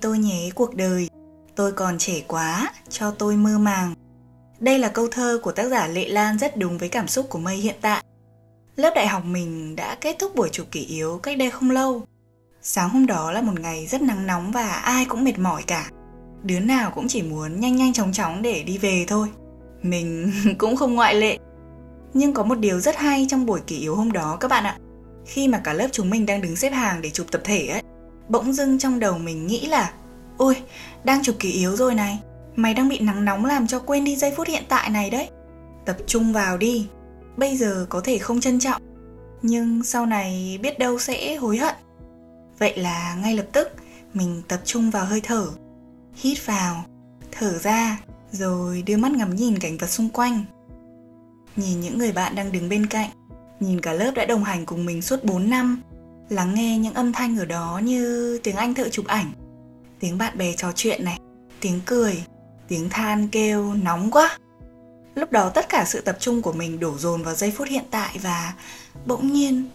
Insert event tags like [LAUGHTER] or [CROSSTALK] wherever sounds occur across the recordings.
Tôi nhé cuộc đời, tôi còn trẻ quá, cho tôi mơ màng. Đây là câu thơ của tác giả Lệ Lan rất đúng với cảm xúc của Mây hiện tại. Lớp đại học mình đã kết thúc buổi chụp kỷ yếu cách đây không lâu. Sáng hôm đó là một ngày rất nắng nóng và ai cũng mệt mỏi cả. Đứa nào cũng chỉ muốn nhanh nhanh chóng chóng để đi về thôi. Mình [LAUGHS] cũng không ngoại lệ. Nhưng có một điều rất hay trong buổi kỷ yếu hôm đó các bạn ạ. Khi mà cả lớp chúng mình đang đứng xếp hàng để chụp tập thể ấy, bỗng dưng trong đầu mình nghĩ là ôi, đang chụp kỳ yếu rồi này. Mày đang bị nắng nóng làm cho quên đi giây phút hiện tại này đấy. Tập trung vào đi. Bây giờ có thể không trân trọng, nhưng sau này biết đâu sẽ hối hận. Vậy là ngay lập tức, mình tập trung vào hơi thở. Hít vào, thở ra, rồi đưa mắt ngắm nhìn cảnh vật xung quanh. Nhìn những người bạn đang đứng bên cạnh, nhìn cả lớp đã đồng hành cùng mình suốt 4 năm, lắng nghe những âm thanh ở đó như tiếng anh thợ chụp ảnh tiếng bạn bè trò chuyện này, tiếng cười, tiếng than kêu nóng quá. Lúc đó tất cả sự tập trung của mình đổ dồn vào giây phút hiện tại và bỗng nhiên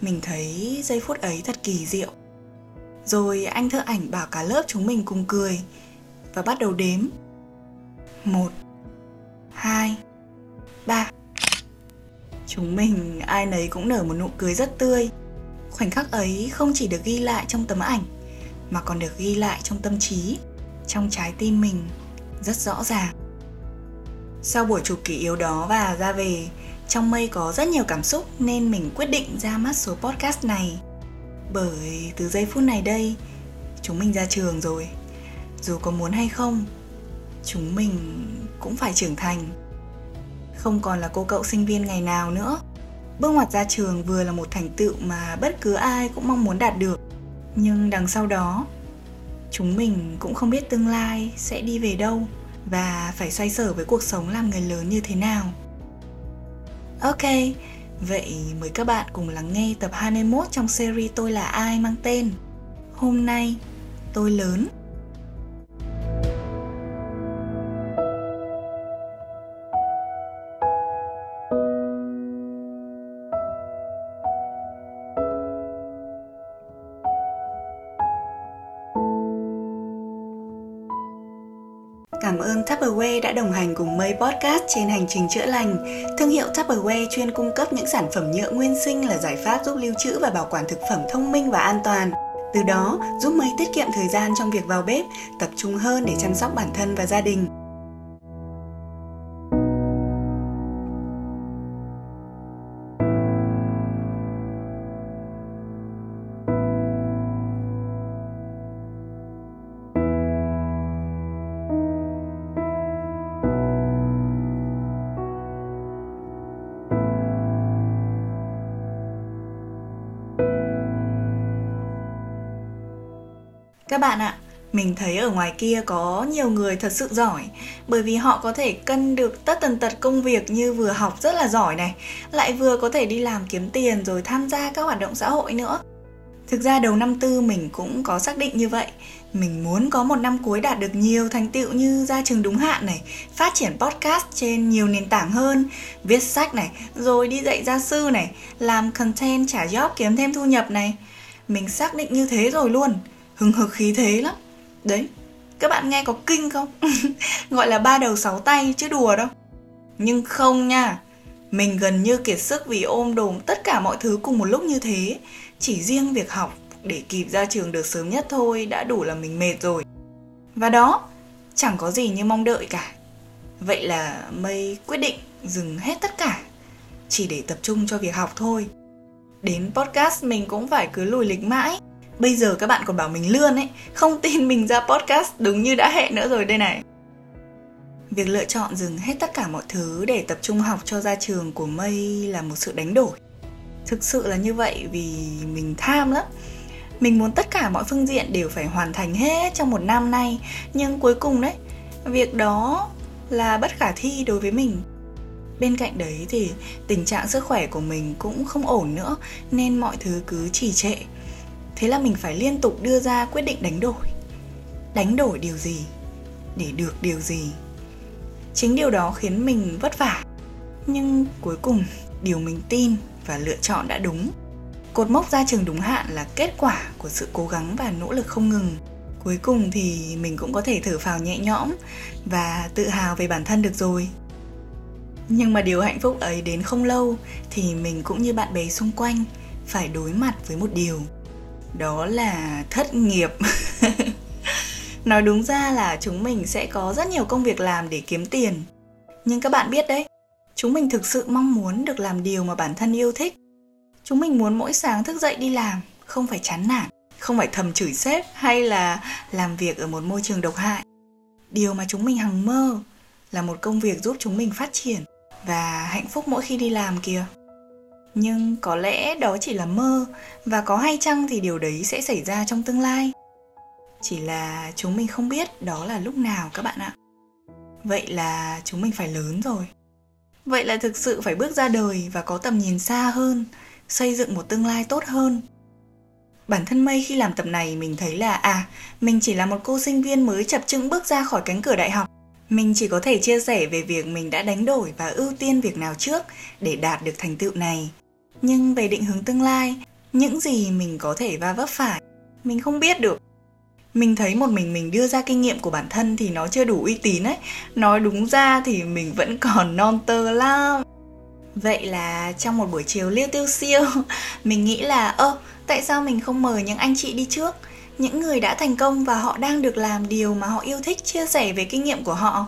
mình thấy giây phút ấy thật kỳ diệu. Rồi anh thợ ảnh bảo cả lớp chúng mình cùng cười và bắt đầu đếm. Một, hai, ba. Chúng mình, ai nấy cũng nở một nụ cười rất tươi. Khoảnh khắc ấy không chỉ được ghi lại trong tấm ảnh mà còn được ghi lại trong tâm trí, trong trái tim mình rất rõ ràng. Sau buổi chụp kỷ yếu đó và ra về, trong mây có rất nhiều cảm xúc nên mình quyết định ra mắt số podcast này. Bởi từ giây phút này đây, chúng mình ra trường rồi. Dù có muốn hay không, chúng mình cũng phải trưởng thành. Không còn là cô cậu sinh viên ngày nào nữa. Bước ngoặt ra trường vừa là một thành tựu mà bất cứ ai cũng mong muốn đạt được. Nhưng đằng sau đó, chúng mình cũng không biết tương lai sẽ đi về đâu và phải xoay sở với cuộc sống làm người lớn như thế nào. Ok, vậy mời các bạn cùng lắng nghe tập 21 trong series Tôi là ai mang tên Hôm nay, tôi lớn Tupperware đã đồng hành cùng Mây Podcast trên hành trình chữa lành. Thương hiệu Tupperware chuyên cung cấp những sản phẩm nhựa nguyên sinh là giải pháp giúp lưu trữ và bảo quản thực phẩm thông minh và an toàn. Từ đó, giúp Mây tiết kiệm thời gian trong việc vào bếp, tập trung hơn để chăm sóc bản thân và gia đình. Các bạn ạ, mình thấy ở ngoài kia có nhiều người thật sự giỏi bởi vì họ có thể cân được tất tần tật công việc như vừa học rất là giỏi này lại vừa có thể đi làm kiếm tiền rồi tham gia các hoạt động xã hội nữa. Thực ra đầu năm tư mình cũng có xác định như vậy. Mình muốn có một năm cuối đạt được nhiều thành tựu như ra trường đúng hạn này phát triển podcast trên nhiều nền tảng hơn viết sách này rồi đi dạy gia sư này làm content trả job kiếm thêm thu nhập này. Mình xác định như thế rồi luôn hừng hực khí thế lắm. Đấy, các bạn nghe có kinh không? [LAUGHS] Gọi là ba đầu sáu tay chứ đùa đâu. Nhưng không nha, mình gần như kiệt sức vì ôm đồm tất cả mọi thứ cùng một lúc như thế. Chỉ riêng việc học để kịp ra trường được sớm nhất thôi đã đủ là mình mệt rồi. Và đó, chẳng có gì như mong đợi cả. Vậy là mây quyết định dừng hết tất cả, chỉ để tập trung cho việc học thôi. Đến podcast mình cũng phải cứ lùi lịch mãi. Bây giờ các bạn còn bảo mình lươn ấy, Không tin mình ra podcast, đúng như đã hẹn nữa rồi đây này. Việc lựa chọn dừng hết tất cả mọi thứ để tập trung học cho ra trường của Mây là một sự đánh đổi. Thực sự là như vậy vì mình tham lắm. Mình muốn tất cả mọi phương diện đều phải hoàn thành hết trong một năm nay, nhưng cuối cùng đấy, việc đó là bất khả thi đối với mình. Bên cạnh đấy thì tình trạng sức khỏe của mình cũng không ổn nữa, nên mọi thứ cứ trì trệ thế là mình phải liên tục đưa ra quyết định đánh đổi. Đánh đổi điều gì? Để được điều gì? Chính điều đó khiến mình vất vả. Nhưng cuối cùng, điều mình tin và lựa chọn đã đúng. Cột mốc ra trường đúng hạn là kết quả của sự cố gắng và nỗ lực không ngừng. Cuối cùng thì mình cũng có thể thở phào nhẹ nhõm và tự hào về bản thân được rồi. Nhưng mà điều hạnh phúc ấy đến không lâu thì mình cũng như bạn bè xung quanh phải đối mặt với một điều đó là thất nghiệp. [LAUGHS] Nói đúng ra là chúng mình sẽ có rất nhiều công việc làm để kiếm tiền. Nhưng các bạn biết đấy, chúng mình thực sự mong muốn được làm điều mà bản thân yêu thích. Chúng mình muốn mỗi sáng thức dậy đi làm, không phải chán nản, không phải thầm chửi sếp hay là làm việc ở một môi trường độc hại. Điều mà chúng mình hằng mơ là một công việc giúp chúng mình phát triển và hạnh phúc mỗi khi đi làm kìa nhưng có lẽ đó chỉ là mơ, và có hay chăng thì điều đấy sẽ xảy ra trong tương lai? Chỉ là chúng mình không biết đó là lúc nào các bạn ạ. Vậy là chúng mình phải lớn rồi. Vậy là thực sự phải bước ra đời và có tầm nhìn xa hơn, xây dựng một tương lai tốt hơn. Bản thân mây khi làm tập này mình thấy là à mình chỉ là một cô sinh viên mới chập chững bước ra khỏi cánh cửa đại học. Mình chỉ có thể chia sẻ về việc mình đã đánh đổi và ưu tiên việc nào trước để đạt được thành tựu này nhưng về định hướng tương lai, những gì mình có thể va vấp phải, mình không biết được. Mình thấy một mình mình đưa ra kinh nghiệm của bản thân thì nó chưa đủ uy tín ấy. Nói đúng ra thì mình vẫn [LAUGHS] còn non tơ lắm. Vậy là trong một buổi chiều liêu tiêu siêu, [LAUGHS] mình nghĩ là, ơ, tại sao mình không mời những anh chị đi trước? Những người đã thành công và họ đang được làm điều mà họ yêu thích chia sẻ về kinh nghiệm của họ.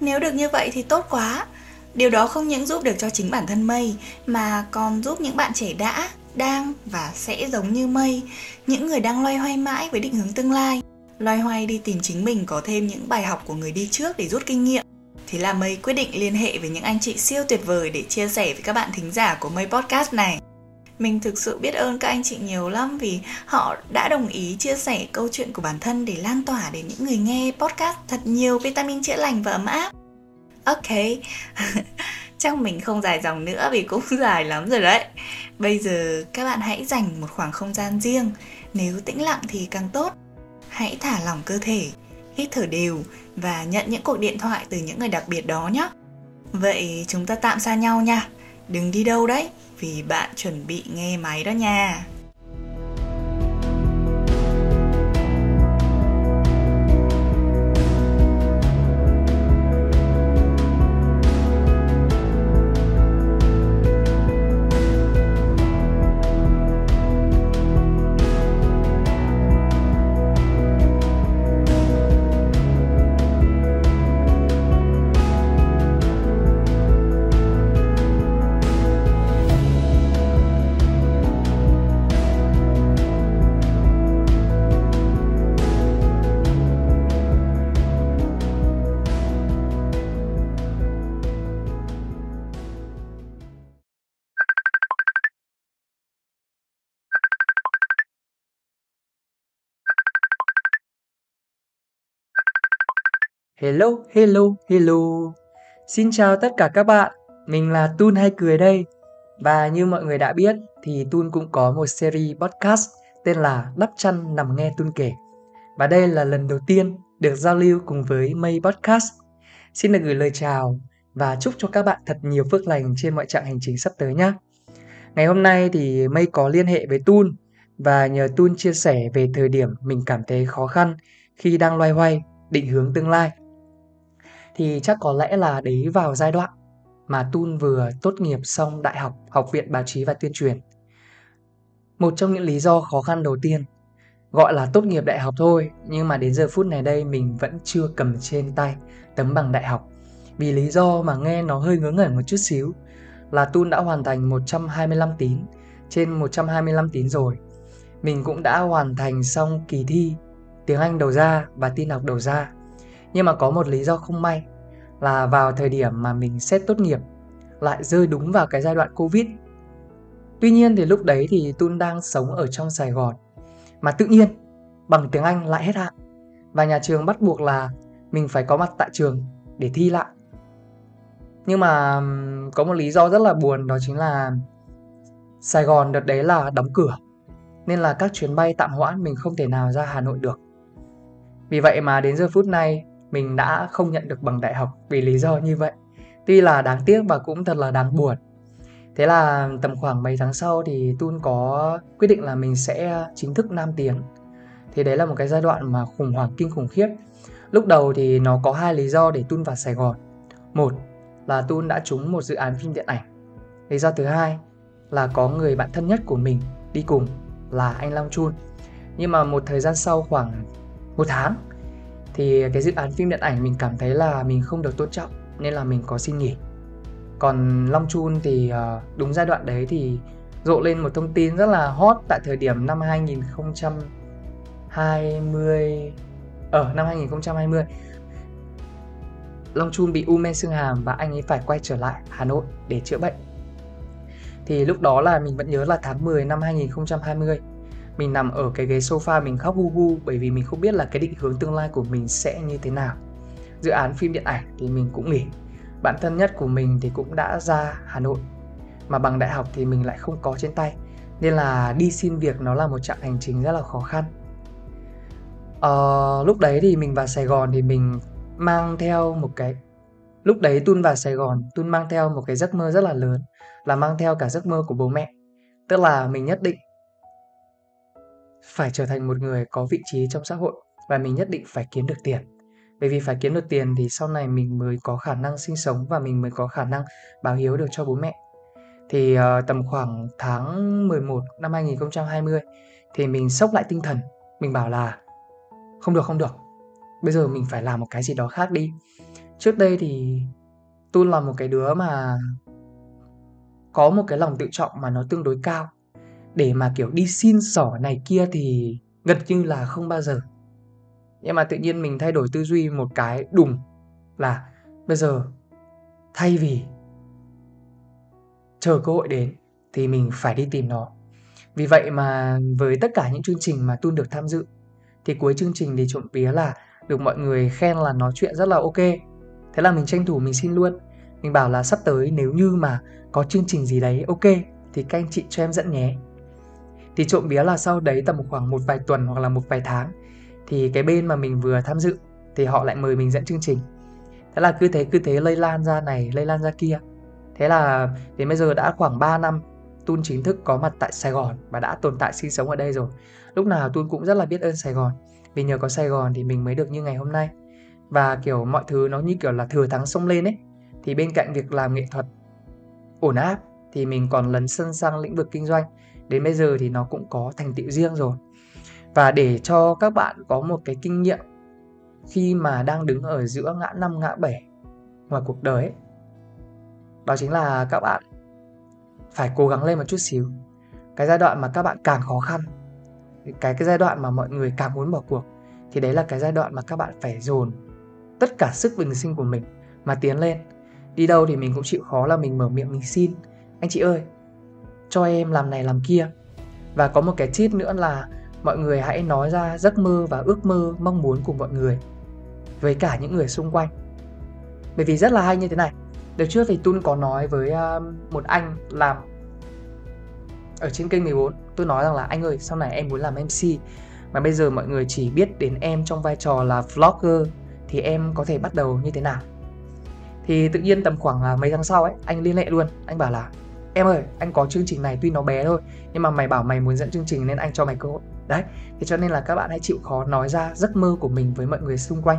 Nếu được như vậy thì tốt quá điều đó không những giúp được cho chính bản thân mây, mà còn giúp những bạn trẻ đã, đang và sẽ giống như mây những người đang loay hoay mãi với định hướng tương lai, loay hoay đi tìm chính mình có thêm những bài học của người đi trước để rút kinh nghiệm Thế là Mây quyết định liên hệ với những anh chị siêu tuyệt vời để chia sẻ với các bạn thính giả của Mây Podcast này. Mình thực sự biết ơn các anh chị nhiều lắm vì họ đã đồng ý chia sẻ câu chuyện của bản thân để lan tỏa đến những người nghe podcast thật nhiều vitamin chữa lành và ấm áp. Ok, [LAUGHS] chắc mình không dài dòng nữa vì cũng [LAUGHS] dài lắm rồi đấy. Bây giờ các bạn hãy dành một khoảng không gian riêng, nếu tĩnh lặng thì càng tốt. Hãy thả lỏng cơ thể, hít thở đều và nhận những cuộc điện thoại từ những người đặc biệt đó nhé. Vậy chúng ta tạm xa nhau nha. Đừng đi đâu đấy, vì bạn chuẩn bị nghe máy đó nha. Hello, hello, hello. Xin chào tất cả các bạn, mình là Tun hay cười đây. Và như mọi người đã biết thì Tun cũng có một series podcast tên là Đắp chăn nằm nghe Tun kể. Và đây là lần đầu tiên được giao lưu cùng với Mây Podcast. Xin được gửi lời chào và chúc cho các bạn thật nhiều phước lành trên mọi trạng hành trình sắp tới nhé. Ngày hôm nay thì Mây có liên hệ với Tun và nhờ Tun chia sẻ về thời điểm mình cảm thấy khó khăn khi đang loay hoay định hướng tương lai thì chắc có lẽ là đấy vào giai đoạn mà Tun vừa tốt nghiệp xong đại học Học viện Báo chí và Tuyên truyền. Một trong những lý do khó khăn đầu tiên, gọi là tốt nghiệp đại học thôi, nhưng mà đến giờ phút này đây mình vẫn chưa cầm trên tay tấm bằng đại học. Vì lý do mà nghe nó hơi ngớ ngẩn một chút xíu là Tun đã hoàn thành 125 tín. Trên 125 tín rồi, mình cũng đã hoàn thành xong kỳ thi tiếng Anh đầu ra và tin học đầu ra nhưng mà có một lý do không may là vào thời điểm mà mình xét tốt nghiệp lại rơi đúng vào cái giai đoạn Covid. Tuy nhiên thì lúc đấy thì Tun đang sống ở trong Sài Gòn. Mà tự nhiên bằng tiếng Anh lại hết hạn. Và nhà trường bắt buộc là mình phải có mặt tại trường để thi lại. Nhưng mà có một lý do rất là buồn, đó chính là Sài Gòn đợt đấy là đóng cửa. Nên là các chuyến bay tạm hoãn mình không thể nào ra Hà Nội được. Vì vậy mà đến giờ phút này mình đã không nhận được bằng đại học vì lý do như vậy. Tuy là đáng tiếc và cũng thật là đáng buồn. Thế là tầm khoảng mấy tháng sau thì Tun có quyết định là mình sẽ chính thức nam tiếng. Thì đấy là một cái giai đoạn mà khủng hoảng kinh khủng khiếp. Lúc đầu thì nó có hai lý do để Tun vào Sài Gòn. Một là Tun đã trúng một dự án phim điện ảnh. Lý do thứ hai là có người bạn thân nhất của mình đi cùng là anh Long Chun. Nhưng mà một thời gian sau khoảng một tháng thì cái dự án phim điện ảnh mình cảm thấy là mình không được tôn trọng, nên là mình có xin nghỉ. Còn Long Chun thì ờ, đúng giai đoạn đấy thì rộ lên một thông tin rất là hot tại thời điểm năm 2020 ở ờ, năm 2020 Long Chun bị u men xương hàm và anh ấy phải quay trở lại Hà Nội để chữa bệnh. Thì lúc đó là mình vẫn nhớ là tháng 10 năm 2020 mình nằm ở cái ghế sofa mình khóc hu hu bởi vì mình không biết là cái định hướng tương lai của mình sẽ như thế nào. Dự án phim điện ảnh thì mình cũng nghỉ. Bạn thân nhất của mình thì cũng đã ra Hà Nội mà bằng đại học thì mình lại không có trên tay nên là đi xin việc nó là một chặng hành trình rất là khó khăn. Ờ, lúc đấy thì mình vào Sài Gòn thì mình mang theo một cái lúc đấy Tun vào Sài Gòn Tun mang theo một cái giấc mơ rất là lớn là mang theo cả giấc mơ của bố mẹ. Tức là mình nhất định phải trở thành một người có vị trí trong xã hội và mình nhất định phải kiếm được tiền. Bởi vì phải kiếm được tiền thì sau này mình mới có khả năng sinh sống và mình mới có khả năng báo hiếu được cho bố mẹ. Thì uh, tầm khoảng tháng 11 năm 2020 thì mình sốc lại tinh thần. Mình bảo là không được không được. Bây giờ mình phải làm một cái gì đó khác đi. Trước đây thì tôi là một cái đứa mà có một cái lòng tự trọng mà nó tương đối cao để mà kiểu đi xin sỏ này kia thì gần như là không bao giờ. Nhưng mà tự nhiên mình thay đổi tư duy một cái đùng là bây giờ thay vì chờ cơ hội đến thì mình phải đi tìm nó. Vì vậy mà với tất cả những chương trình mà Tun được tham dự, thì cuối chương trình thì trộm vía là được mọi người khen là nói chuyện rất là ok. Thế là mình tranh thủ mình xin luôn. Mình bảo là sắp tới nếu như mà có chương trình gì đấy ok thì các anh chị cho em dẫn nhé thì trộm vía là sau đấy tầm khoảng một vài tuần hoặc là một vài tháng. Thì cái bên mà mình vừa tham dự thì họ lại mời mình dẫn chương trình. Thế là cứ thế cứ thế lây lan ra này, lây lan ra kia. Thế là đến bây giờ đã khoảng 3 năm, Tun chính thức có mặt tại Sài Gòn và đã tồn tại sinh sống ở đây rồi. Lúc nào Tun cũng rất là biết ơn Sài Gòn. Vì nhờ có Sài Gòn thì mình mới được như ngày hôm nay. Và kiểu mọi thứ nó như kiểu là thừa thắng sông lên ấy. Thì bên cạnh việc làm nghệ thuật, ổn áp thì mình còn lấn sân sang lĩnh vực kinh doanh. Đến bây giờ thì nó cũng có thành tựu riêng rồi. Và để cho các bạn có một cái kinh nghiệm khi mà đang đứng ở giữa ngã năm ngã bảy ngoài cuộc đời ấy, đó chính là các bạn phải cố gắng lên một chút xíu. Cái giai đoạn mà các bạn càng khó khăn cái cái giai đoạn mà mọi người càng muốn bỏ cuộc thì đấy là cái giai đoạn mà các bạn phải dồn tất cả sức bình sinh của mình mà tiến lên. Đi đâu thì mình cũng chịu khó là mình mở miệng mình xin anh chị ơi, cho em làm này làm kia. Và có một cái tip nữa là mọi người hãy nói ra giấc mơ và ước mơ mong muốn của mọi người với cả những người xung quanh. Bởi vì rất là hay như thế này. Đợt trước thì Tun có nói với um, một anh làm ở trên kênh 14 tôi nói rằng là, anh ơi, sau này em muốn làm MC mà bây giờ mọi người chỉ biết đến em trong vai trò là vlogger thì em có thể bắt đầu như thế nào. Thì tự nhiên tầm khoảng à, mấy tháng sau ấy, anh liên hệ luôn. Anh bảo là em ơi, anh có chương trình này tuy nó bé thôi, nhưng mà mày bảo mày muốn dẫn chương trình nên anh cho mày cơ hội. Đấy, thế cho nên là các bạn hãy chịu khó nói ra giấc mơ của mình với mọi người xung quanh.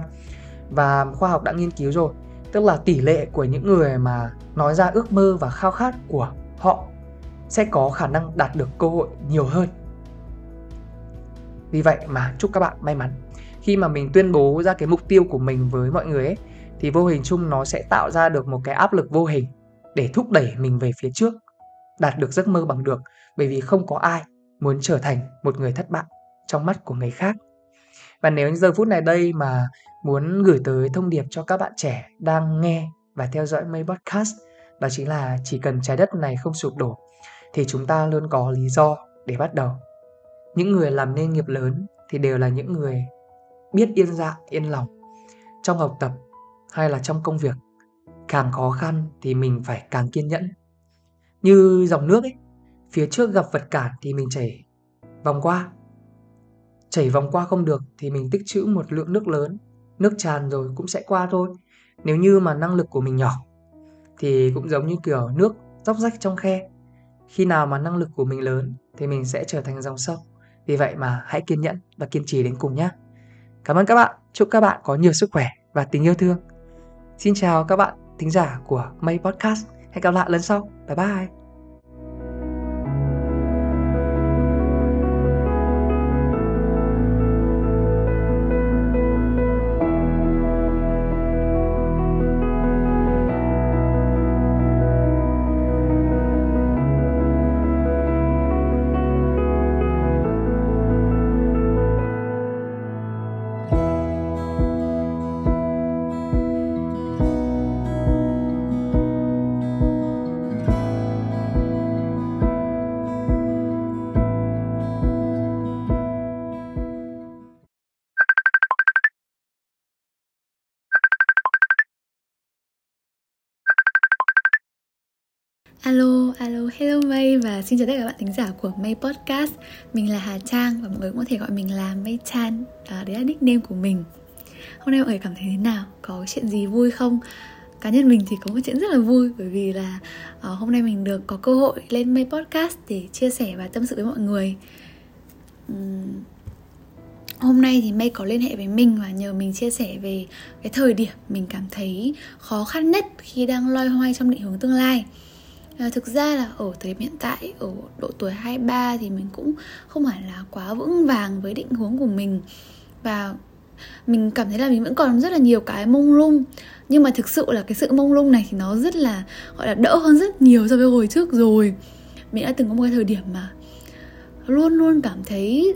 Và khoa học đã nghiên cứu rồi, tức là tỷ lệ của những người mà nói ra ước mơ và khao khát của họ sẽ có khả năng đạt được cơ hội nhiều hơn. Vì vậy mà chúc các bạn may mắn. Khi mà mình tuyên bố ra cái mục tiêu của mình với mọi người ấy, thì vô hình chung nó sẽ tạo ra được một cái áp lực vô hình để thúc đẩy mình về phía trước đạt được giấc mơ bằng được bởi vì không có ai muốn trở thành một người thất bại trong mắt của người khác. Và nếu giờ phút này đây mà muốn gửi tới thông điệp cho các bạn trẻ đang nghe và theo dõi Mây Podcast đó chính là chỉ cần trái đất này không sụp đổ thì chúng ta luôn có lý do để bắt đầu. Những người làm nên nghiệp lớn thì đều là những người biết yên dạ, yên lòng trong học tập hay là trong công việc. Càng khó khăn thì mình phải càng kiên nhẫn. Như dòng nước ấy, phía trước gặp vật cản thì mình chảy vòng qua. Chảy vòng qua không được thì mình tích trữ một lượng nước lớn, nước tràn rồi cũng sẽ qua thôi. Nếu như mà năng lực của mình nhỏ thì cũng giống như kiểu nước róc rách trong khe. Khi nào mà năng lực của mình lớn thì mình sẽ trở thành dòng sông. Vì vậy mà hãy kiên nhẫn và kiên trì đến cùng nhé. Cảm ơn các bạn. Chúc các bạn có nhiều sức khỏe và tình yêu thương. Xin chào các bạn thính giả của May Podcast. Hẹn gặp lại lần sau. Bye bye. Và xin chào tất cả các bạn thính giả của May Podcast. Mình là Hà Trang và mọi người cũng có thể gọi mình là May Chan. À, Đấy là nickname của mình. Hôm nay mọi người cảm thấy thế nào? Có chuyện gì vui không? Cá nhân mình thì có một chuyện rất là vui Bởi vì là uh, hôm nay mình được có cơ hội lên May Podcast để chia sẻ và tâm sự với mọi người. Uhm, Hôm nay thì May có liên hệ với mình và nhờ mình chia sẻ về cái thời điểm mình cảm thấy khó khăn nhất khi đang loay hoay trong định hướng tương lai à, thực ra là ở thời điểm hiện tại ở độ tuổi 23 thì mình cũng không phải là quá vững vàng với định hướng của mình. Và mình cảm thấy là mình vẫn còn rất là nhiều cái mông lung. Nhưng mà thực sự là cái sự mông lung này thì nó rất là gọi là đỡ hơn rất nhiều so với hồi trước rồi. Mình đã từng có một cái thời điểm mà luôn luôn cảm thấy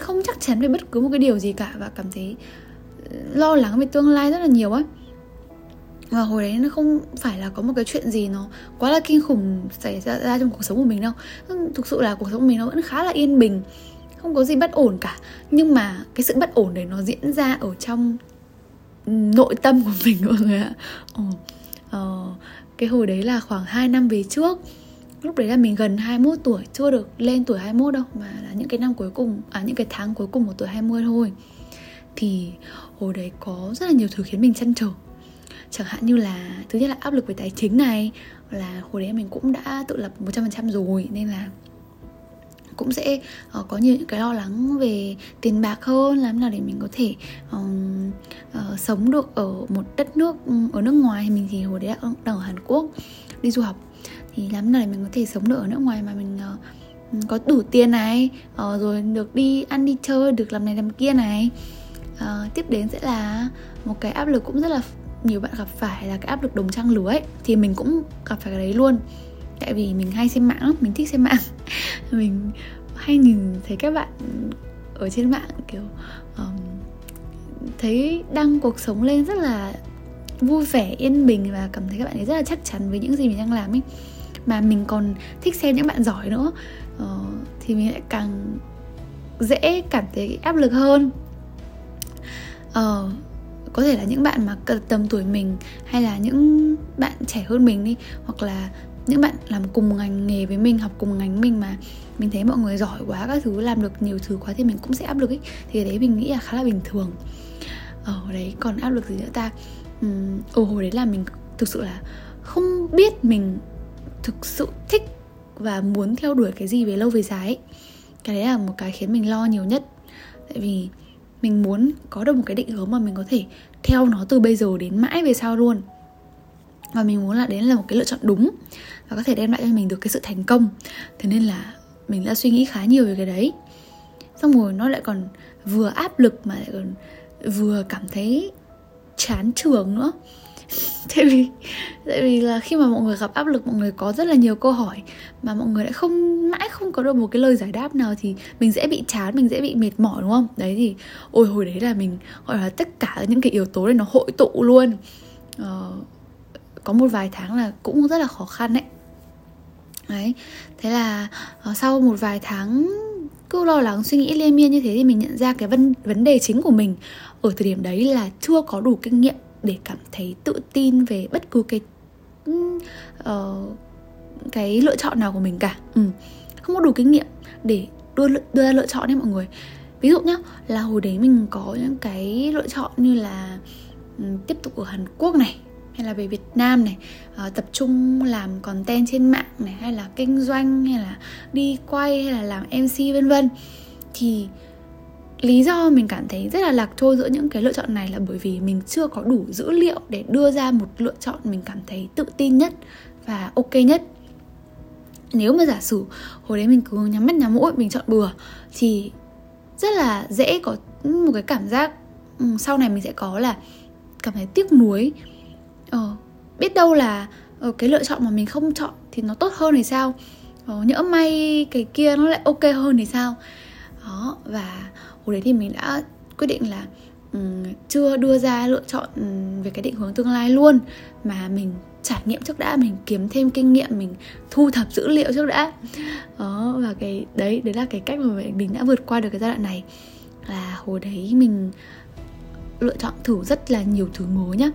không chắc chắn về bất cứ một cái điều gì cả và cảm thấy ừ, lo lắng về tương lai rất là nhiều á và hồi đấy nó không phải là có một cái chuyện gì nó quá là kinh khủng xảy ra, ra trong cuộc sống của mình đâu. Ừ, thực sự là cuộc sống của mình nó vẫn khá là yên bình không có gì bất ổn cả. Nhưng mà cái sự bất ổn đấy nó diễn ra ở trong nội tâm của mình mọi người ạ. Ờ, ờ, cái hồi đấy là khoảng 2 năm về trước. Lúc đấy là mình gần 21 tuổi chưa được lên tuổi 21 đâu mà là những cái năm cuối cùng à những cái tháng cuối cùng của tuổi 20 thôi. Thì hồi đấy có rất là nhiều thứ khiến mình chăn trở chẳng hạn như là thứ nhất là áp lực về tài chính này là hồi đấy mình cũng đã tự lập 100% rồi nên là cũng sẽ uh, có nhiều những cái lo lắng về tiền bạc hơn làm nào để mình có thể um, uh, sống được ở một đất nước ừ, ở nước ngoài. Mình thì hồi đấy đã đang ở Hàn Quốc đi du học thì làm nào để mình có thể sống được ở nước ngoài mà mình uh, có đủ tiền này uh, rồi được đi ăn đi chơi được làm này làm kia này. Uh, tiếp đến sẽ là một cái áp lực cũng rất là nhiều bạn gặp phải là cái áp lực đồng trang lứa ấy thì mình cũng gặp phải cái đấy luôn. Tại vì mình hay xem mạng lắm mình thích xem mạng. [LAUGHS] Mình hay nhìn thấy các bạn ở trên mạng kiểu um, thấy đăng cuộc sống lên rất là vui vẻ yên bình và cảm thấy các bạn ấy rất là chắc chắn với những gì mình đang làm ấy. Mà mình còn thích xem những bạn giỏi nữa. Uh, thì mình lại càng dễ cảm thấy áp lực hơn. Uh, có thể là những bạn mà tầm tuổi mình, hay là những bạn trẻ hơn mình đi, hoặc là những bạn làm cùng ngành nghề với mình, học cùng ngành mình mà mình thấy mọi người giỏi quá, các thứ, làm được nhiều thứ quá thì mình cũng sẽ áp lực ấy. Thì đấy mình nghĩ là khá là bình thường. Ở đấy, còn áp lực gì nữa ta? Ừ hồi đấy là mình thực sự là không biết mình thực sự thích và muốn theo đuổi cái gì về lâu về dài ấy. cái đấy là một cái khiến mình lo nhiều nhất. Tại vì mình muốn có được một cái định hướng mà mình có thể theo nó từ bây giờ đến mãi về sau luôn. Và mình muốn là đến là một cái lựa chọn đúng và có thể đem lại cho mình được cái sự thành công. Thế nên là mình đã suy nghĩ khá nhiều về cái đấy. Xong rồi nó lại còn vừa áp lực mà lại còn vừa cảm thấy chán trường nữa. [LAUGHS] tại vì tại vì là khi mà mọi người gặp áp lực mọi người có rất là nhiều câu hỏi mà mọi người lại không mãi không có được một cái lời giải đáp nào thì mình dễ bị chán mình dễ bị mệt mỏi đúng không? Đấy thì ôi hồi đấy là mình gọi là tất cả những cái yếu tố này nó hội tụ luôn. Ờ, có một vài tháng là cũng rất là khó khăn đấy. Đấy thế là ờ, sau một vài tháng cứ lo lắng suy nghĩ liên miên như thế thì mình nhận ra cái vấn vấn đề chính của mình. Ở thời điểm đấy là chưa có đủ kinh nghiệm để cảm thấy tự tin về bất cứ cái uh, cái lựa chọn nào của mình cả ừ. không có đủ kinh nghiệm để đưa đưa ra lựa chọn đấy mọi người ví dụ nhá là hồi đấy mình có những cái lựa chọn như là um, tiếp tục ở Hàn Quốc này hay là về Việt Nam này uh, tập trung làm content trên mạng này hay là kinh doanh hay là đi quay hay là làm MC vân vân thì lý do mình cảm thấy rất là lạc trôi giữa những cái lựa chọn này là bởi vì mình chưa có đủ dữ liệu để đưa ra một lựa chọn mình cảm thấy tự tin nhất và ok nhất. Nếu mà giả sử hồi đấy mình cứ nhắm mắt nhắm mũi mình chọn bừa thì rất là dễ có một cái cảm giác ừ, sau này mình sẽ có là cảm thấy tiếc nuối. Ờ, biết đâu là ờ, cái lựa chọn mà mình không chọn thì nó tốt hơn thì sao? Ờ, nhỡ may cái kia nó lại ok hơn thì sao? Đó và hồi đấy thì mình đã quyết định là um, chưa đưa ra lựa chọn ừ, về cái định hướng tương lai luôn. Mà mình trải nghiệm trước đã mình kiếm thêm kinh nghiệm mình thu thập dữ liệu trước đã. Đó và cái đấy đấy là cái cách mà mình đã vượt qua được cái giai đoạn này. Là hồi đấy mình lựa chọn thử rất là nhiều thứ mới nhá.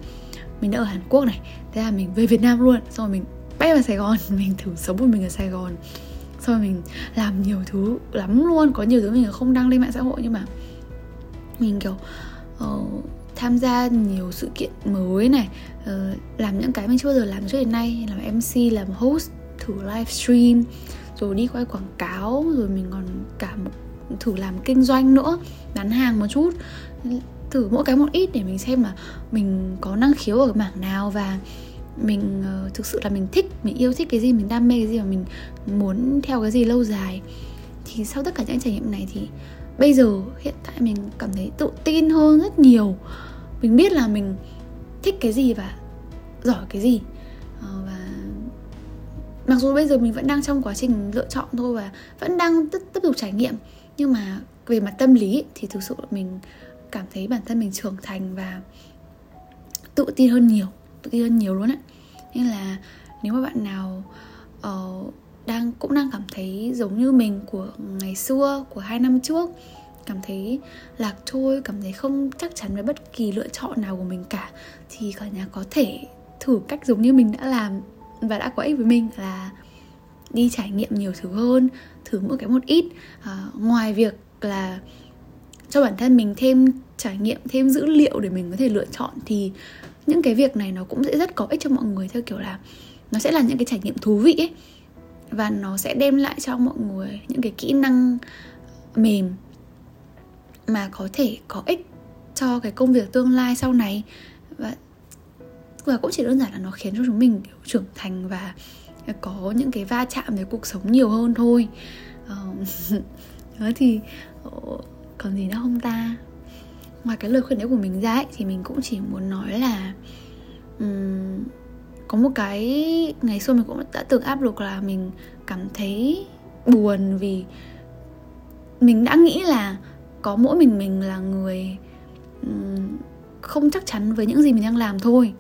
Mình đã ở Hàn Quốc này thế là mình về Việt Nam luôn xong rồi mình bay vào Sài Gòn [LAUGHS] mình thử sống một mình ở Sài Gòn xong rồi mình làm nhiều thứ lắm luôn. Có nhiều thứ mình không đăng lên mạng xã hội nhưng mà mình kiểu uh, tham gia nhiều sự kiện mới này uh, làm những cái mình chưa bao giờ làm trước đến nay làm mc làm host thử livestream rồi đi quay quảng cáo rồi mình còn cả một, thử làm kinh doanh nữa bán hàng một chút. Thử mỗi cái một ít để mình xem là mình có năng khiếu ở mảng nào và mình uh, thực sự là mình thích mình yêu thích cái gì mình đam mê cái gì và mình muốn theo cái gì lâu dài. Thì sau tất cả những trải nghiệm này thì bây giờ hiện tại mình cảm thấy tự tin hơn rất nhiều. Mình biết là mình thích cái gì và giỏi cái gì. Uh, và mặc dù bây giờ mình vẫn đang trong quá trình lựa chọn thôi và vẫn đang tiếp, tiếp tục trải nghiệm nhưng mà về mặt tâm lý thì thực sự mình cảm thấy bản thân mình trưởng thành và tự tin hơn nhiều tự tin hơn nhiều luôn ấy nên là nếu mà bạn nào uh, đang cũng đang cảm thấy giống như mình của ngày xưa của hai năm trước cảm thấy lạc trôi cảm thấy không chắc chắn với bất kỳ lựa chọn nào của mình cả thì cả nhà có thể thử cách giống như mình đã làm và đã có ích với mình là đi trải nghiệm nhiều thứ hơn thử mỗi cái một ít. À, ngoài việc là cho bản thân mình thêm trải nghiệm thêm dữ liệu để mình có thể lựa chọn thì những cái việc này nó cũng sẽ rất có ích cho mọi người, theo kiểu là nó sẽ là những cái trải nghiệm thú vị ấy. Và nó sẽ đem lại cho mọi người những cái kỹ năng mềm mà có thể có ích cho cái công việc tương lai sau này. Và và cũng chỉ đơn giản là nó khiến cho chúng mình kiểu trưởng thành và có những cái va chạm với cuộc sống nhiều hơn thôi. Ờ, [LAUGHS] Đó thì còn gì nữa không ta? Ngoài cái lời khuyên đấy của mình ra ấy, thì mình cũng chỉ muốn nói là um, có một cái ngày xưa mình cũng đã từng áp lực là mình cảm thấy buồn vì mình đã nghĩ là có mỗi mình mình là người um, không chắc chắn với những gì mình đang làm thôi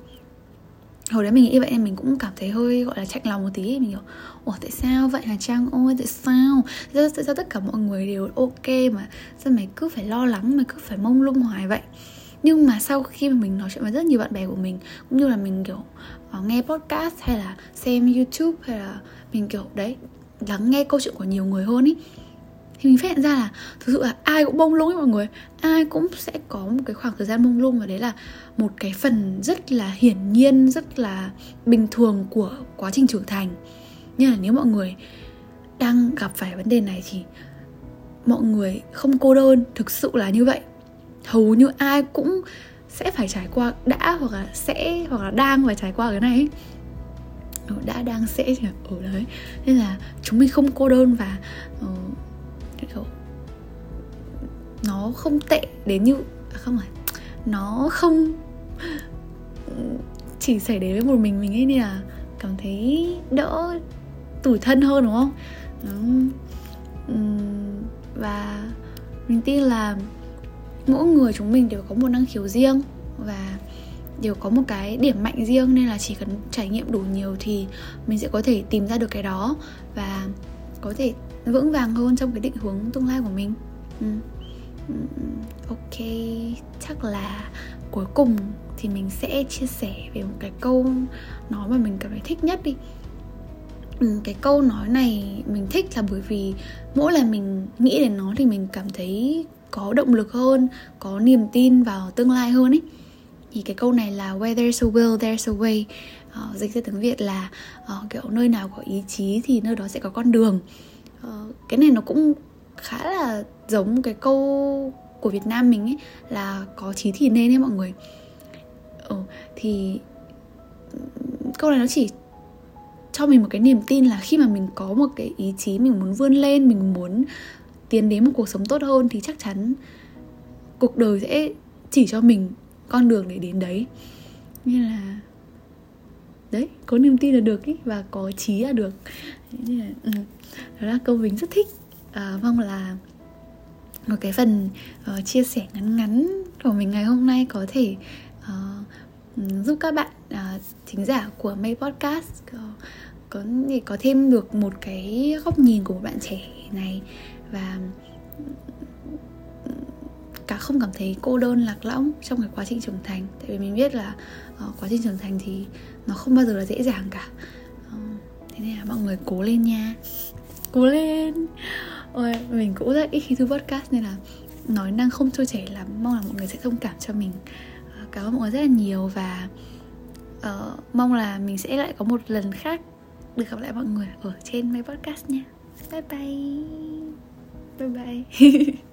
hồi đấy mình nghĩ vậy nên mình cũng cảm thấy hơi gọi là chạnh lòng một tí. Mình kiểu ủa tại sao vậy hà trang ôi tại sao? Tại sao, sao tất cả mọi người đều ok mà sao mày cứ phải lo lắng mày cứ phải mông lung hoài vậy? Nhưng mà sau khi mà mình nói chuyện với rất nhiều bạn bè của mình cũng như là mình kiểu uh, nghe podcast hay là xem youtube hay là mình kiểu đấy lắng nghe câu chuyện của nhiều người hơn ý thì mình phát hiện ra là thực sự là ai cũng bông lung ấy mọi người. Ai cũng sẽ có một cái khoảng thời gian bông lung và đấy là một cái phần rất là hiển nhiên rất là bình thường của quá trình trưởng thành. Nhưng là nếu mọi người đang gặp phải vấn đề này thì mọi người không cô đơn thực sự là như vậy. Hầu như ai cũng sẽ phải trải qua đã hoặc là sẽ hoặc là đang phải trải qua cái này ấy. Ờ, đã đang sẽ ở ờ, đấy. Nên là chúng mình không cô đơn và uh, nó không tệ đến như à không phải, nó không chỉ xảy đến với một mình mình ấy nên là cảm thấy đỡ tủi thân hơn, đúng không? Và mình tin là mỗi người chúng mình đều có một năng khiếu riêng và đều có một cái điểm mạnh riêng nên là chỉ cần trải nghiệm đủ nhiều thì mình sẽ có thể tìm ra được cái đó và có thể vững vàng hơn trong cái định hướng tương lai của mình. Ừ ok chắc là cuối cùng thì mình sẽ chia sẻ về một cái câu nói mà mình cảm thấy thích nhất đi. Ừ, cái câu nói này mình thích là bởi vì mỗi lần mình nghĩ đến nó thì mình cảm thấy có động lực hơn có niềm tin vào tương lai hơn ấy. Thì cái câu này là where there's a will there's a way uh, dịch ra tiếng việt là uh, kiểu nơi nào có ý chí thì nơi đó sẽ có con đường. Uh, cái này nó cũng khá là giống cái câu của việt nam mình ấy là có chí thì nên ấy mọi người. Ừ, thì câu này nó chỉ cho mình một cái niềm tin là khi mà mình có một cái ý chí mình muốn vươn lên mình muốn tiến đến một cuộc sống tốt hơn thì chắc chắn cuộc đời sẽ chỉ cho mình con đường để đến đấy. Như là đấy có niềm tin là được ý và có chí là được. Nên là, ừ. đó là câu mình rất thích à, mong là một cái phần uh, chia sẻ ngắn ngắn của mình ngày hôm nay có thể uh, giúp các bạn uh, thính giả của May Podcast uh, có thể có thêm được một cái góc nhìn của một bạn trẻ này và cả không cảm thấy cô đơn lạc lõng trong cái quá trình trưởng thành. Tại vì mình biết là uh, quá trình trưởng thành thì nó không bao giờ là dễ dàng cả. Uh, thế nên là mọi người cố lên nha. Cố lên ôi mình cũng rất ít khi thu podcast nên là nói năng không trôi chảy lắm. Mong là mọi người sẽ thông cảm cho mình. Ờ, cảm ơn mọi người rất là nhiều và uh, mong là mình sẽ lại có một lần khác được gặp lại mọi người ở trên mấy podcast nha. Bye bye. Bye bye. [LAUGHS]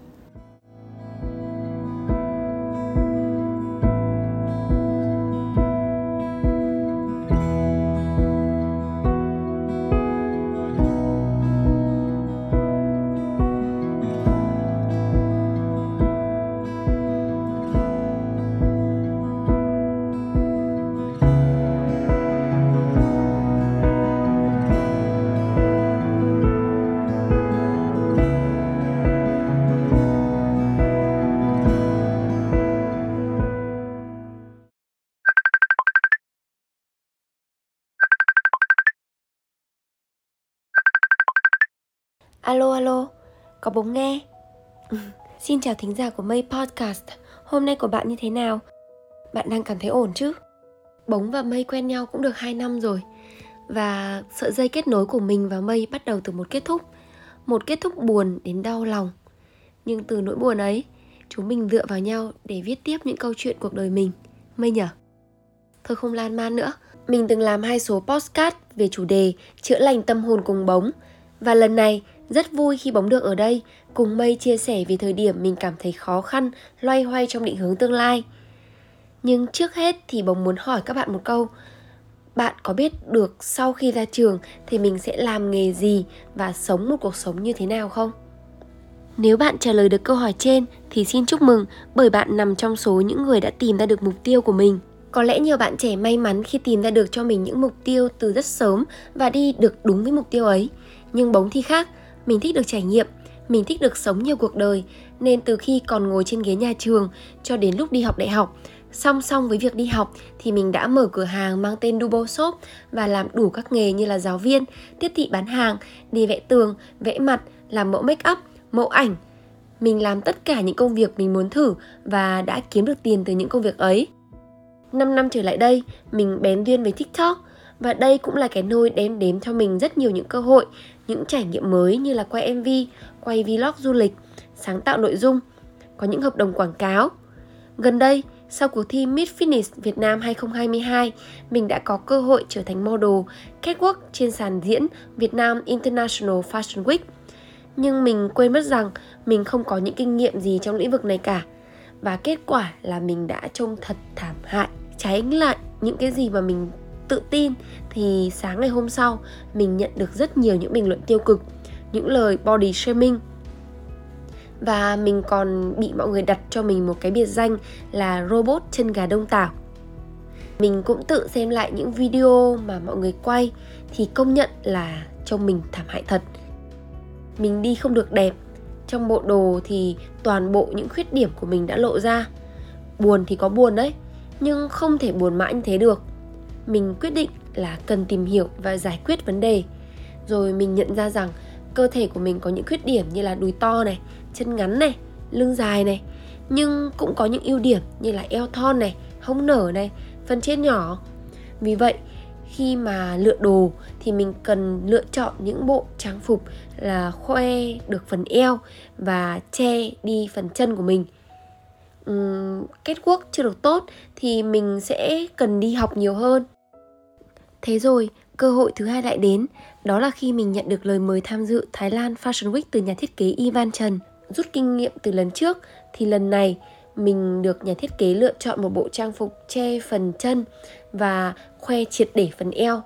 Alo alo, có bóng nghe? [LAUGHS] Xin chào thính giả của Mây Podcast Hôm nay của bạn như thế nào? Bạn đang cảm thấy ổn chứ? Bóng và Mây quen nhau cũng được 2 năm rồi Và sợi dây kết nối của mình và Mây bắt đầu từ một kết thúc Một kết thúc buồn đến đau lòng Nhưng từ nỗi buồn ấy Chúng mình dựa vào nhau để viết tiếp những câu chuyện cuộc đời mình Mây nhở? Thôi không lan man nữa Mình từng làm hai số podcast về chủ đề Chữa lành tâm hồn cùng bóng Và lần này rất vui khi bóng được ở đây, cùng Mây chia sẻ về thời điểm mình cảm thấy khó khăn, loay hoay trong định hướng tương lai. Nhưng trước hết thì bóng muốn hỏi các bạn một câu. Bạn có biết được sau khi ra trường thì mình sẽ làm nghề gì và sống một cuộc sống như thế nào không? Nếu bạn trả lời được câu hỏi trên thì xin chúc mừng bởi bạn nằm trong số những người đã tìm ra được mục tiêu của mình. Có lẽ nhiều bạn trẻ may mắn khi tìm ra được cho mình những mục tiêu từ rất sớm và đi được đúng với mục tiêu ấy. Nhưng bóng thì khác, mình thích được trải nghiệm mình thích được sống nhiều cuộc đời nên từ khi còn ngồi trên ghế nhà trường cho đến lúc đi học đại học song song với việc đi học thì mình đã mở cửa hàng mang tên Dubo Shop và làm đủ các nghề như là giáo viên, tiếp thị bán hàng, đi vẽ tường, vẽ mặt, làm mẫu make up, mẫu ảnh. Mình làm tất cả những công việc mình muốn thử và đã kiếm được tiền từ những công việc ấy. 5 năm trở lại đây, mình bén duyên với TikTok và đây cũng là cái nôi đem đến cho mình rất nhiều những cơ hội những trải nghiệm mới như là quay MV, quay vlog du lịch, sáng tạo nội dung, có những hợp đồng quảng cáo. Gần đây, sau cuộc thi Miss Fitness Việt Nam 2022, mình đã có cơ hội trở thành model catwalk trên sàn diễn Việt Nam International Fashion Week. Nhưng mình quên mất rằng mình không có những kinh nghiệm gì trong lĩnh vực này cả. Và kết quả là mình đã trông thật thảm hại, trái lại những cái gì mà mình tự tin thì sáng ngày hôm sau, mình nhận được rất nhiều những bình luận tiêu cực, những lời body shaming. Và mình còn bị mọi người đặt cho mình một cái biệt danh là robot chân gà đông tảo. Mình cũng tự xem lại những video mà mọi người quay thì công nhận là trông mình thảm hại thật. Mình đi không được đẹp. Trong bộ đồ thì toàn bộ những khuyết điểm của mình đã lộ ra. Buồn thì có buồn đấy, nhưng không thể buồn mãi như thế được mình quyết định là cần tìm hiểu và giải quyết vấn đề. Rồi mình nhận ra rằng cơ thể của mình có những khuyết điểm như là đùi to này chân ngắn này lưng dài này nhưng cũng có những ưu điểm như là eo thon này hông nở này phần trên nhỏ. Vì vậy khi mà lựa đồ thì mình cần lựa chọn những bộ trang phục là khoe được phần eo và che đi phần chân của mình. Uhm, kết quốc chưa được tốt thì mình sẽ cần đi học nhiều hơn thế rồi cơ hội thứ hai lại đến đó là khi mình nhận được lời mời tham dự Thái Lan Fashion Week từ nhà thiết kế Ivan Trần rút kinh nghiệm từ lần trước thì lần này mình được nhà thiết kế lựa chọn một bộ trang phục che phần chân và khoe triệt để phần eo.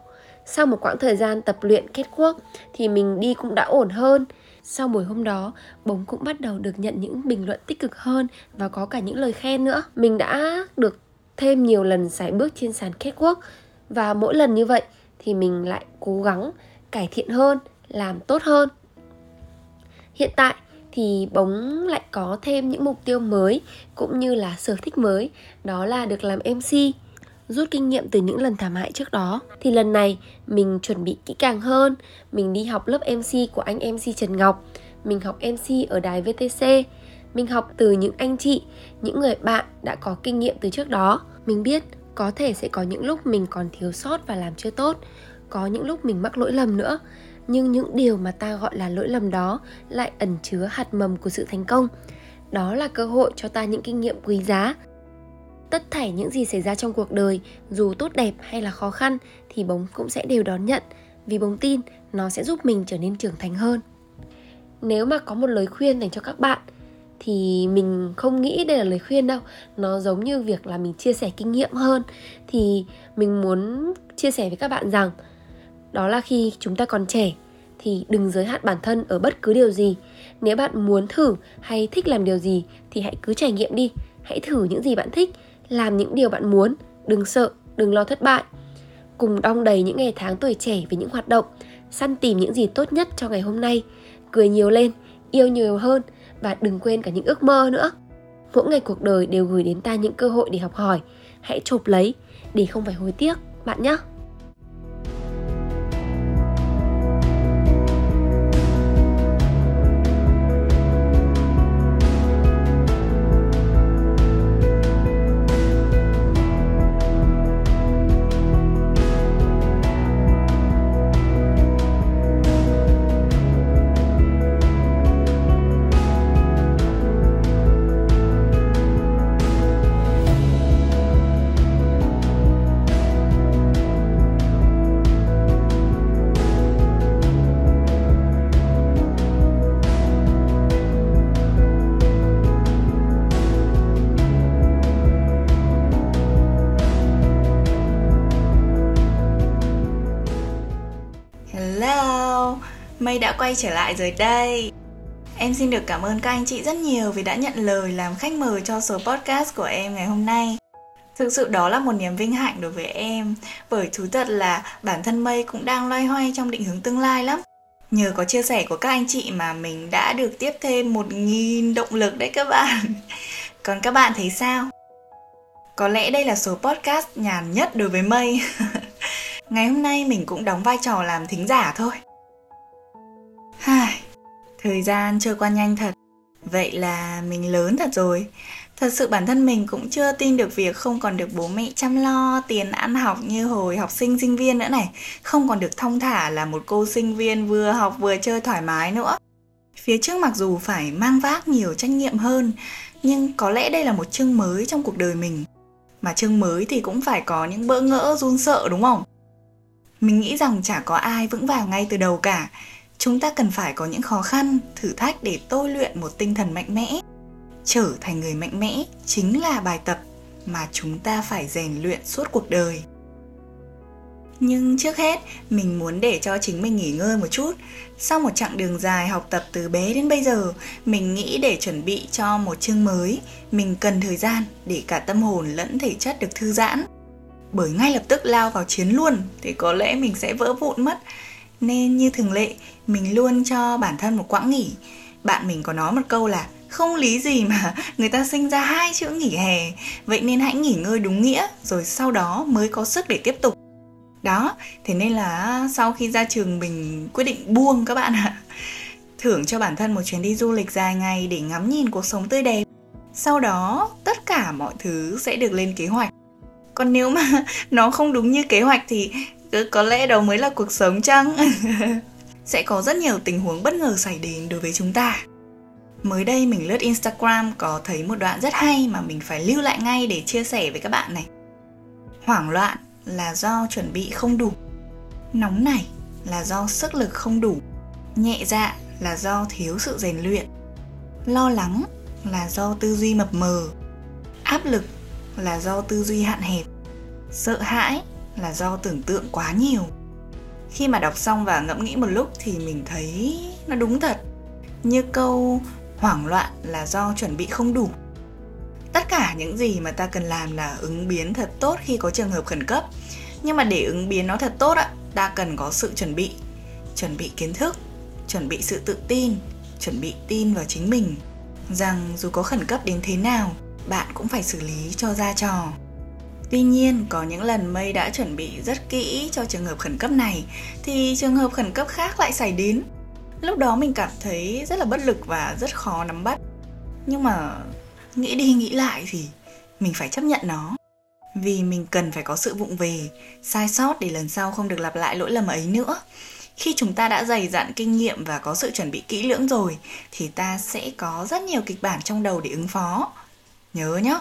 Sau một quãng thời gian tập luyện kết quốc thì mình đi cũng đã ổn hơn. Sau buổi hôm đó, bóng cũng bắt đầu được nhận những bình luận tích cực hơn và có cả những lời khen nữa. Mình đã được thêm nhiều lần giải bước trên sàn kết quốc và mỗi lần như vậy thì mình lại cố gắng cải thiện hơn, làm tốt hơn. Hiện tại thì bóng lại có thêm những mục tiêu mới cũng như là sở thích mới đó là được làm mc rút kinh nghiệm từ những lần thảm hại trước đó thì lần này mình chuẩn bị kỹ càng hơn mình đi học lớp mc của anh mc trần ngọc mình học mc ở đài vtc mình học từ những anh chị những người bạn đã có kinh nghiệm từ trước đó mình biết có thể sẽ có những lúc mình còn thiếu sót và làm chưa tốt, có những lúc mình mắc lỗi lầm nữa. Nhưng những điều mà ta gọi là lỗi lầm đó lại ẩn chứa hạt mầm của sự thành công. Đó là cơ hội cho ta những kinh nghiệm quý giá. Tất thảy những gì xảy ra trong cuộc đời, dù tốt đẹp hay là khó khăn, thì bóng cũng sẽ đều đón nhận. Vì bóng tin, nó sẽ giúp mình trở nên trưởng thành hơn. Nếu mà có một lời khuyên dành cho các bạn thì mình không nghĩ đây là lời khuyên đâu. Nó giống như việc là mình chia sẻ kinh nghiệm hơn. Thì mình muốn chia sẻ với các bạn rằng, đó là khi chúng ta còn trẻ, thì đừng giới hạn bản thân ở bất cứ điều gì. Nếu bạn muốn thử hay thích làm điều gì, thì hãy cứ trải nghiệm đi. Hãy thử những gì bạn thích, làm những điều bạn muốn. Đừng sợ, đừng lo thất bại. Cùng đong đầy những ngày tháng tuổi trẻ với những hoạt động, săn tìm những gì tốt nhất cho ngày hôm nay. Cười nhiều lên, yêu nhiều hơn và đừng quên cả những ước mơ nữa. Mỗi ngày cuộc đời đều gửi đến ta những cơ hội để học hỏi. Hãy chộp lấy, để không phải hối tiếc, bạn nhé. Quay trở lại rồi đây. Em xin được cảm ơn các anh chị rất nhiều vì đã nhận lời làm khách mời cho số podcast của em ngày hôm nay. Thực sự đó là một niềm vinh hạnh đối với em, Bởi thú thật là bản thân Mây cũng đang loay hoay trong định hướng tương lai lắm Nhờ có chia sẻ của các anh chị mà mình đã được tiếp thêm một nghìn động lực đấy các bạn [LAUGHS] Còn các bạn thấy sao? Có lẽ đây là số podcast nhàn nhất đối với Mây [LAUGHS] Ngày hôm nay mình cũng đóng vai trò làm thính giả thôi thời gian trôi qua nhanh thật. Vậy là mình lớn thật rồi. Thật sự bản thân mình cũng chưa tin được việc không còn được bố mẹ chăm lo tiền ăn học như hồi học sinh sinh viên nữa này. Không còn được thong thả là một cô sinh viên vừa học vừa chơi thoải mái nữa. Phía trước mặc dù phải mang vác nhiều trách nhiệm hơn, nhưng có lẽ đây là một chương mới trong cuộc đời mình. Mà chương mới thì cũng phải có những bỡ ngỡ run sợ đúng không? Mình nghĩ rằng chả có ai vững vàng ngay từ đầu cả chúng ta cần phải có những khó khăn, thử thách để tôi luyện một tinh thần mạnh mẽ. Trở thành người mạnh mẽ chính là bài tập mà chúng ta phải rèn luyện suốt cuộc đời. Nhưng trước hết, mình muốn để cho chính mình nghỉ ngơi một chút. Sau một chặng đường dài học tập từ bé đến bây giờ, mình nghĩ để chuẩn bị cho một chương mới, mình cần thời gian để cả tâm hồn lẫn thể chất được thư giãn. Bởi ngay lập tức lao vào chiến luôn, thì có lẽ mình sẽ vỡ vụn mất nên như thường lệ, mình luôn cho bản thân một quãng nghỉ. Bạn mình có nói một câu là không lý gì mà [LAUGHS] người ta sinh ra hai chữ nghỉ hè. Vậy nên hãy nghỉ ngơi đúng nghĩa, rồi sau đó mới có sức để tiếp tục. Đó, thế nên là sau khi ra trường mình quyết định buông các bạn ạ. Thưởng cho bản thân một chuyến đi du lịch dài ngày để ngắm nhìn cuộc sống tươi đẹp. Sau đó, tất cả mọi thứ sẽ được lên kế hoạch. Còn nếu mà [LAUGHS] nó không đúng như kế hoạch thì có lẽ đó mới là cuộc sống chăng? [LAUGHS] Sẽ có rất nhiều tình huống bất ngờ xảy đến đối với chúng ta. Mới đây mình lướt instagram có thấy một đoạn rất hay mà mình phải lưu lại ngay để chia sẻ với các bạn này. Hoảng loạn là do chuẩn bị không đủ. Nóng nảy là do sức lực không đủ. Nhẹ dạ là do thiếu sự rèn luyện. Lo lắng là do tư duy mập mờ. Áp lực là do tư duy hạn hẹp. Sợ hãi là do tưởng tượng quá nhiều. Khi mà đọc xong và ngẫm nghĩ một lúc thì mình thấy nó đúng thật. Như câu, hoảng loạn là do chuẩn bị không đủ. Tất cả những gì mà ta cần làm là ứng biến thật tốt khi có trường hợp khẩn cấp. Nhưng mà để ứng biến nó thật tốt ạ ta cần có sự chuẩn bị. Chuẩn bị kiến thức, chuẩn bị sự tự tin, chuẩn bị tin vào chính mình. Rằng dù có khẩn cấp đến thế nào, bạn cũng phải xử lý cho ra trò. Tuy nhiên, có những lần Mây đã chuẩn bị rất kỹ cho trường hợp khẩn cấp này thì trường hợp khẩn cấp khác lại xảy đến. Lúc đó mình cảm thấy rất là bất lực và rất khó nắm bắt. Nhưng mà nghĩ đi nghĩ lại thì mình phải chấp nhận nó. Vì mình cần phải có sự vụng về, sai sót để lần sau không được lặp lại lỗi lầm ấy nữa. Khi chúng ta đã dày dặn kinh nghiệm và có sự chuẩn bị kỹ lưỡng rồi thì ta sẽ có rất nhiều kịch bản trong đầu để ứng phó. Nhớ nhé!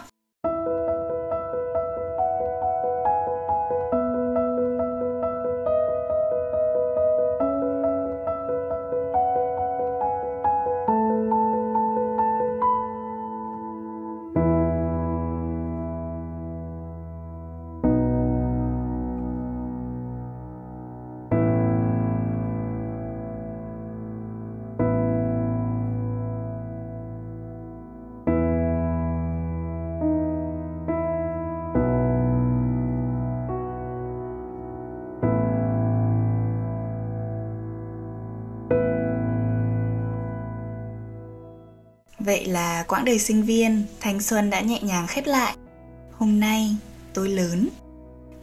Là quãng đời sinh viên, thanh xuân đã nhẹ nhàng khép lại. Hôm nay tôi lớn.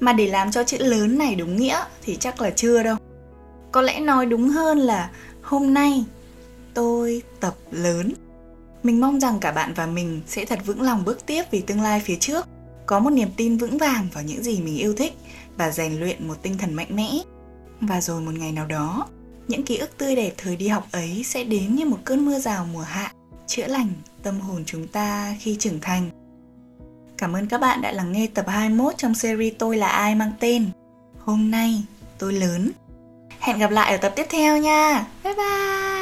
Mà để làm cho chữ lớn này đúng nghĩa thì chắc là chưa đâu. Có lẽ nói đúng hơn là hôm nay tôi tập lớn. Mình mong rằng cả bạn và mình sẽ thật vững lòng bước tiếp vì tương lai phía trước, có một niềm tin vững vàng vào những gì mình yêu thích và rèn luyện một tinh thần mạnh mẽ. Và rồi một ngày nào đó, những ký ức tươi đẹp thời đi học ấy sẽ đến như một cơn mưa rào mùa hạ chữa lành tâm hồn chúng ta khi trưởng thành. Cảm ơn các bạn đã lắng nghe tập 21 trong series Tôi là ai mang tên Hôm nay, tôi lớn. Hẹn gặp lại ở tập tiếp theo nha. Bye bye.